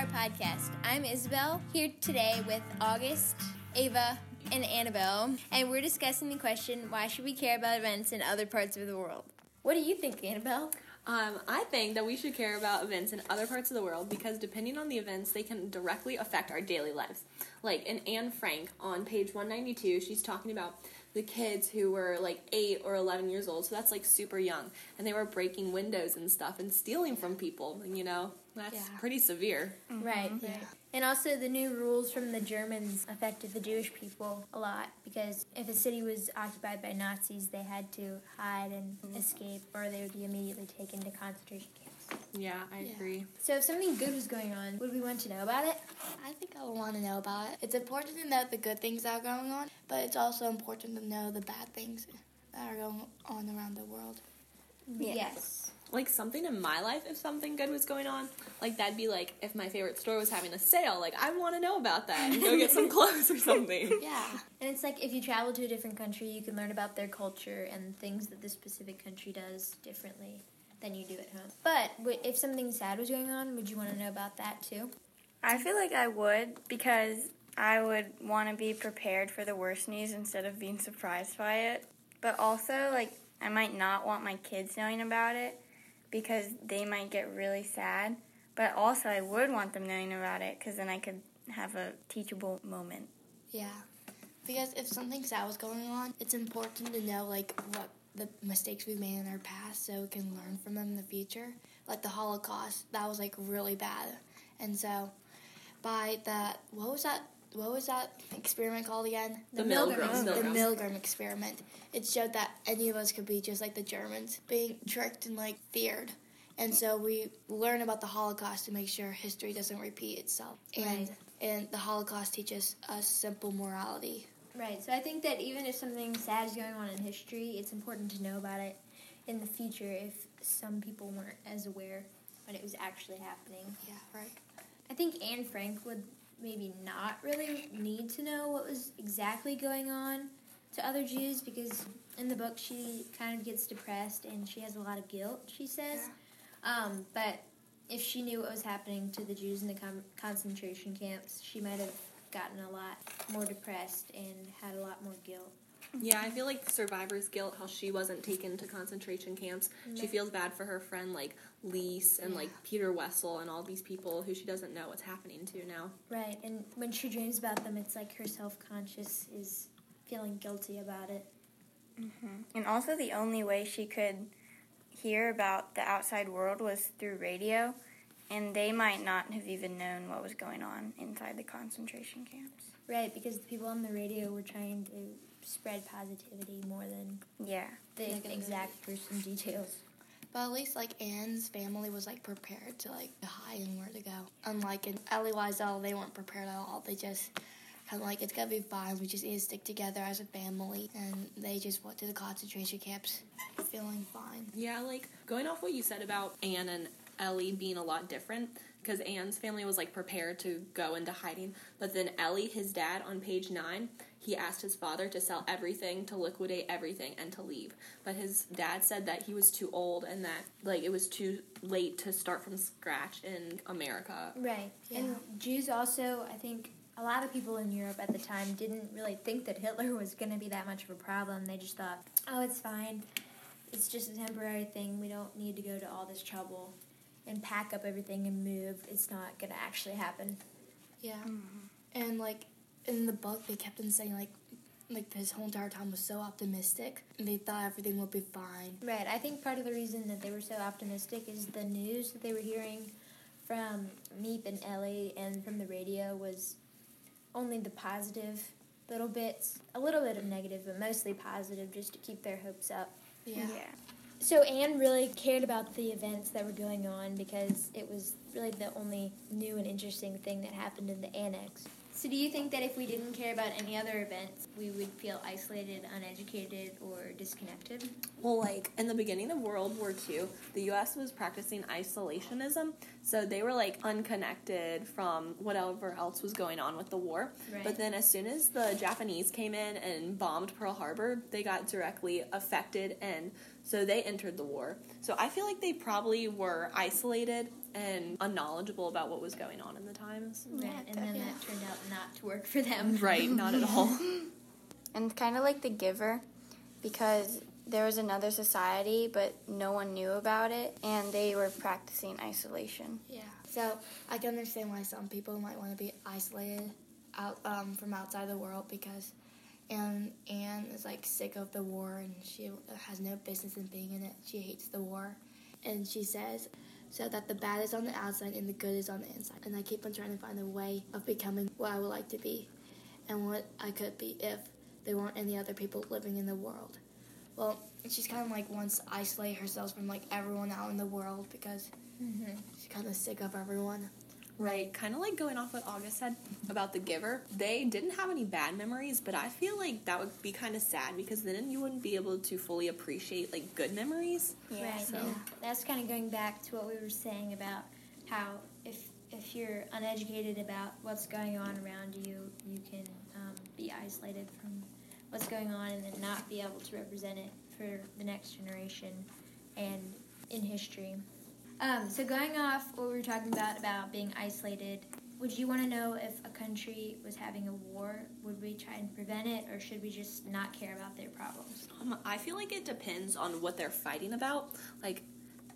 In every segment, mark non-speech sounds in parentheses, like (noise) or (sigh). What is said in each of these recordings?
our podcast. I'm Isabel, here today with August, Ava, and Annabelle, and we're discussing the question why should we care about events in other parts of the world? What do you think, Annabelle? Um, I think that we should care about events in other parts of the world because depending on the events, they can directly affect our daily lives. Like in Anne Frank on page 192, she's talking about the kids who were like 8 or 11 years old, so that's like super young, and they were breaking windows and stuff and stealing from people, you know? That's Yeah. pretty severe. Right, Yeah. right. And also, the new rules from the Germans affected the Jewish people a lot because if a city was occupied by Nazis, they had to hide and mm-hmm. escape, or they would be immediately taken to concentration camps. Yeah, I Yeah. agree. So, if something good was going on, would we want to know about it? I think I would want to know about it. It's important to know the good things that are going on, but it's also important to know the bad things that are going on around the world. Yes. Like something in my life, if something good was going on, like that'd be like if my favorite store was having a sale, like I want to know about that and go get some (laughs) clothes or something. Yeah. And it's like if you travel to a different country, you can learn about their culture and things that the specific country does differently than you do at home. But w- if something sad was going on, would you want to know about that too? I feel like I would because I would want to be prepared for the worst news instead of being surprised by it. But also, like, I might not want my kids knowing about it because they might get really sad. But also, I would want them knowing about it because then I could have a teachable moment. Yeah. Because if something sad was going on, it's important to know like what the mistakes we made in our past so we can learn from them in the future. Like the Holocaust, that was like really bad. And so by that what was that what was that experiment called again? The Milgram Milgram. The Milgram. Milgram experiment. It showed that any of us could be just like the Germans, being tricked and like feared. And so we learn about the Holocaust to make sure history doesn't repeat itself. And Right. and the Holocaust teaches us simple morality. Right. So I think that even if something sad is going on in history, it's important to know about it in the future if some people weren't as aware when it was actually happening. Yeah, right. I think Anne Frank would maybe not really need to know what was exactly going on to other Jews because in the book she kind of gets depressed and she has a lot of guilt, she says. Um, but if she knew what was happening to the Jews in the com- concentration camps, she might have gotten a lot more depressed and had a lot more guilt. Yeah, I feel like survivor's guilt, how she wasn't taken to concentration camps. She feels bad for her friend like Lise and like Peter Wessel and all these people who she doesn't know what's happening to now. Right, and when she dreams about them, it's like her self conscious is feeling guilty about it. Mm-hmm. And also, the only way she could hear about the outside world was through radio, and they might not have even known what was going on inside the concentration camps. Right, because the people on the radio were trying to spread positivity more than Yeah. the Negative. exact gruesome details. But at least like Anne's family was like prepared to like hide and where to go. Unlike in Elie Wiesel, they weren't prepared at all. They just kind of like it's gonna be fine. We just need to stick together as a family, and they just went to the concentration camps feeling fine. Yeah, like going off what you said about Anne and Elie being a lot different, because Anne's family was like prepared to go into hiding, but then Elie, his dad, on page nine, he asked his father to sell everything, to liquidate everything, and to leave. But his dad said that he was too old and that like it was too late to start from scratch in America. Right, and Jews also, I think a lot of people in Europe at the time didn't really think that Hitler (laughs) was going to be that much of a problem. They just thought, oh, it's fine. It's just a temporary thing. We don't need to go to all this trouble and pack up everything and move. It's not going to actually happen. Yeah, mm-hmm. and like in the book, they kept on saying like like this whole entire time was so optimistic, and they thought everything would be fine. Right. I think part of the reason that they were so optimistic is the news that they were hearing from Miep and Ellie and from the radio was only the positive little bits, a little bit of negative, but mostly positive, just to keep their hopes up. Yeah. So Anne really cared about the events that were going on because it was really the only new and interesting thing that happened in the annex. So do you think that if we didn't care about any other events, we would feel isolated, uneducated, or disconnected? Well, like in the beginning of World War II, the U.S. was practicing isolationism, so they were like unconnected from whatever else was going on with the war. Right. But then, as soon as the Japanese came in and bombed Pearl Harbor, they got directly affected, and so they entered the war. So I feel like they probably were isolated and unknowledgeable about what was going on in the times. Right, Yeah, and then yeah. that turned out not to work for them. Right, not at all. (laughs) And kind of like the giver, because there was another society, but no one knew about it, and they were practicing isolation. Yeah. So I can understand why some people might want to be isolated out um, from outside the world because Anne Anne is like sick of the war and she has no business in being in it. She hates the war, and she says so that the bad is on the outside and the good is on the inside. And I keep on trying to find a way of becoming what I would like to be, and what I could be if there weren't any other people living in the world. Well, she's kind of like wants to isolate herself from like everyone out in the world because Mm-hmm. she's kind of sick of everyone. Right, kind of like going off what August said about the giver. They didn't have any bad memories, but I feel like that would be kind of sad because then you wouldn't be able to fully appreciate like good memories. Yeah. Right. so- and That's kind of going back to what we were saying about how if if you're uneducated about what's going on around you, you can um, be isolated from what's going on and then not be able to represent it for the next generation and in history. Um, so going off what we were talking about about being isolated, would you want to know if a country was having a war? Would we try and prevent it, or should we just not care about their problems? Um, I feel like it depends on what they're fighting about. Like,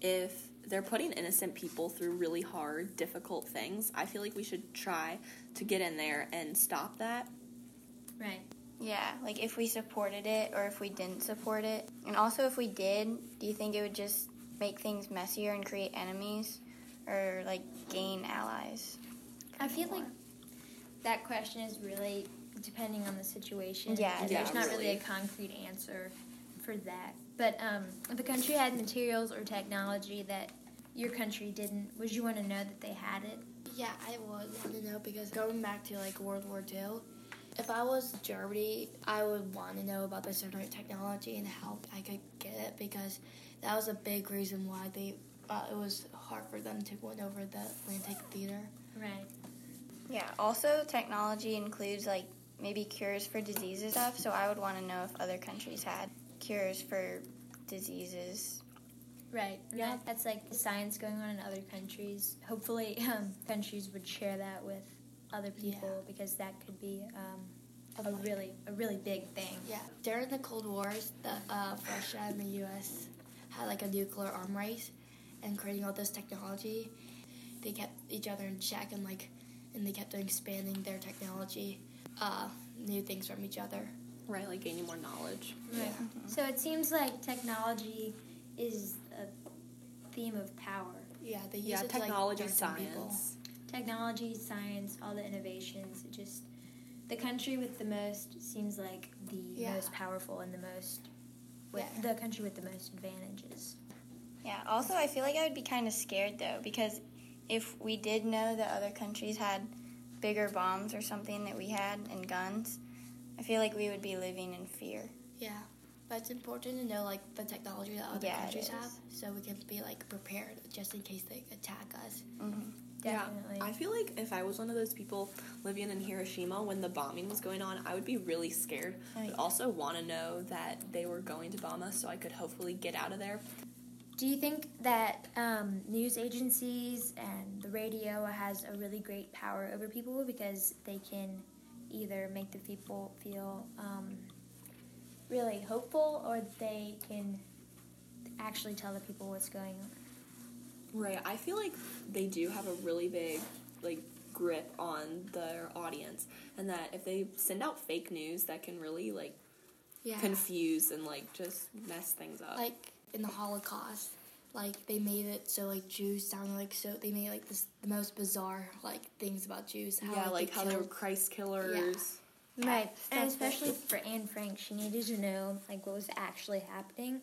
if they're putting innocent people through really hard, difficult things, I feel like we should try to get in there and stop that. Right. Yeah, like if we supported it or if we didn't support it. And also, if we did, do you think it would just make things messier and create enemies or like gain allies? I feel like that question is really depending on the situation. Yeah, yeah, there's not really. really. a concrete answer for that. But um, if a country had materials or technology that your country didn't, would you want to know that they had it? Yeah, I would want to know because going back to like World War II, if I was Germany, I would want to know about the certain technology and how I could get it because that was a big reason why they uh, it was hard for them to win over the Atlantic Theater. Right. Yeah, also, technology includes like maybe cures for diseases stuff, so I would want to know if other countries had cures for diseases. Right. Yeah. That's like the science going on in other countries. Hopefully, (laughs) um, countries would share that with other people because that could be um, a really a really big thing. Yeah, during the Cold Wars, the uh, Russia and the U.S. had like a nuclear arm race, and creating all this technology, they kept each other in check and like, and they kept expanding their technology, uh, new things from each other. Right, like gaining more knowledge. Right. So it seems like technology is a theme of power. Yeah, they use Yeah, it to, like, technology, learn from people. Technology, science, all the innovations. It just the country with the most seems like the Yeah. most powerful and the most with Yeah. the country with the most advantages. Yeah, also, I feel like I would be kind of scared though, because if we did know that other countries had bigger bombs or something that we had and guns, I feel like we would be living in fear. Yeah, but it's important to know like the technology that other Yeah, countries have, so we can be like prepared just in case they attack us. hmm Definitely. Yeah, I feel like if I was one of those people living in Hiroshima when the bombing was going on, I would be really scared, Oh, but also want to know that they were going to bomb us so I could hopefully get out of there. Do you think that um, news agencies and the radio has a really great power over people because they can either make the people feel um, really hopeful or they can actually tell the people what's going on? Right. I feel like they do have a really big like grip on their audience and that if they send out fake news that can really like Yeah, confuse and like just mess things up. like in the Holocaust, like they made it so like Jews sounded like so they made like this the most bizarre like things about Jews. How, yeah, like they how they were Christ killers. Right, and especially for Anne Frank, she needed to know like what was actually happening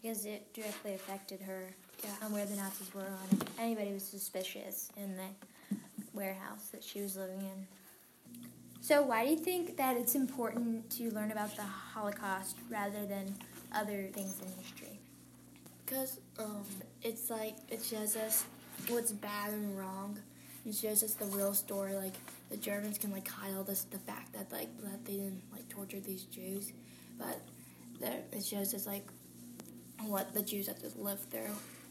because it directly affected her Yeah. on where the Nazis were on anybody was suspicious in the warehouse that she was living in. So, why do you think that it's important to learn about the Holocaust rather than other things in history? Because um, it's like it shows us what's bad and wrong. It shows us the real story. Like the Germans can like hide all this, the fact that like that they didn't like torture these Jews, but there it shows us like what the Jews had to live through.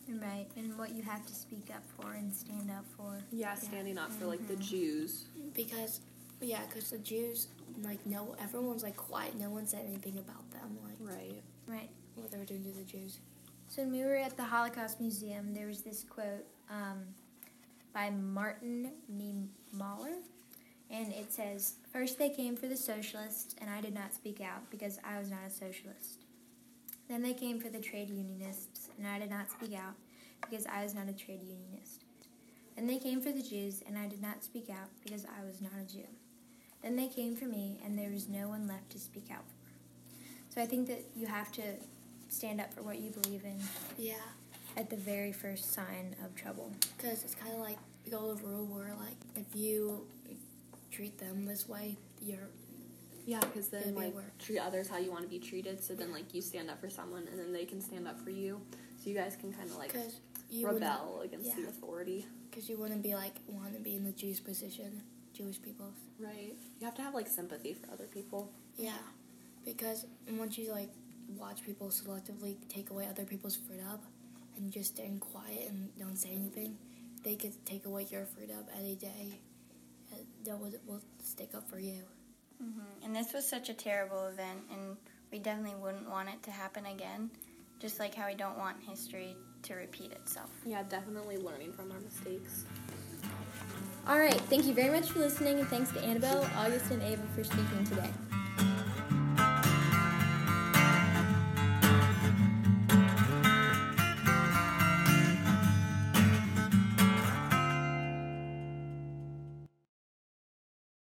Right, and what you have to speak up for and stand up for. Yeah, standing up for like the Jews. Because, yeah, because the Jews, like, no, everyone's like quiet. No one said anything about them, like Right. Right. what they were doing to the Jews. So when we were at the Holocaust Museum, there was this quote um, by Martin Niemöller, and it says, First they came for the socialists, and I did not speak out because I was not a socialist. Then they came for the trade unionists, and I did not speak out because I was not a trade unionist. Then they came for the Jews, and I did not speak out because I was not a Jew. Then they came for me, and there was no one left to speak out for. So I think that you have to stand up for what you believe in Yeah, at the very first sign of trouble. because it's kind of like the old rule where, like, if you treat them this way, you're Yeah, because then be like work. treat others how you want to be treated. So then like you stand up for someone, and then they can stand up for you. So you guys can kind of like you rebel against the authority. because you wouldn't be like want to be in the Jewish position, Jewish people. Right. You have to have like sympathy for other people. Yeah, because once you like watch people selectively take away other people's freedom, and you just stand quiet and don't say anything, they could take away your freedom any day. and No one will stick up for you. hmm And this was such a terrible event, and we definitely wouldn't want it to happen again. Just like how we don't want history to repeat itself. Yeah, definitely learning from our mistakes. All right, thank you very much for listening, and thanks to Annabelle, August, and Ava for speaking today.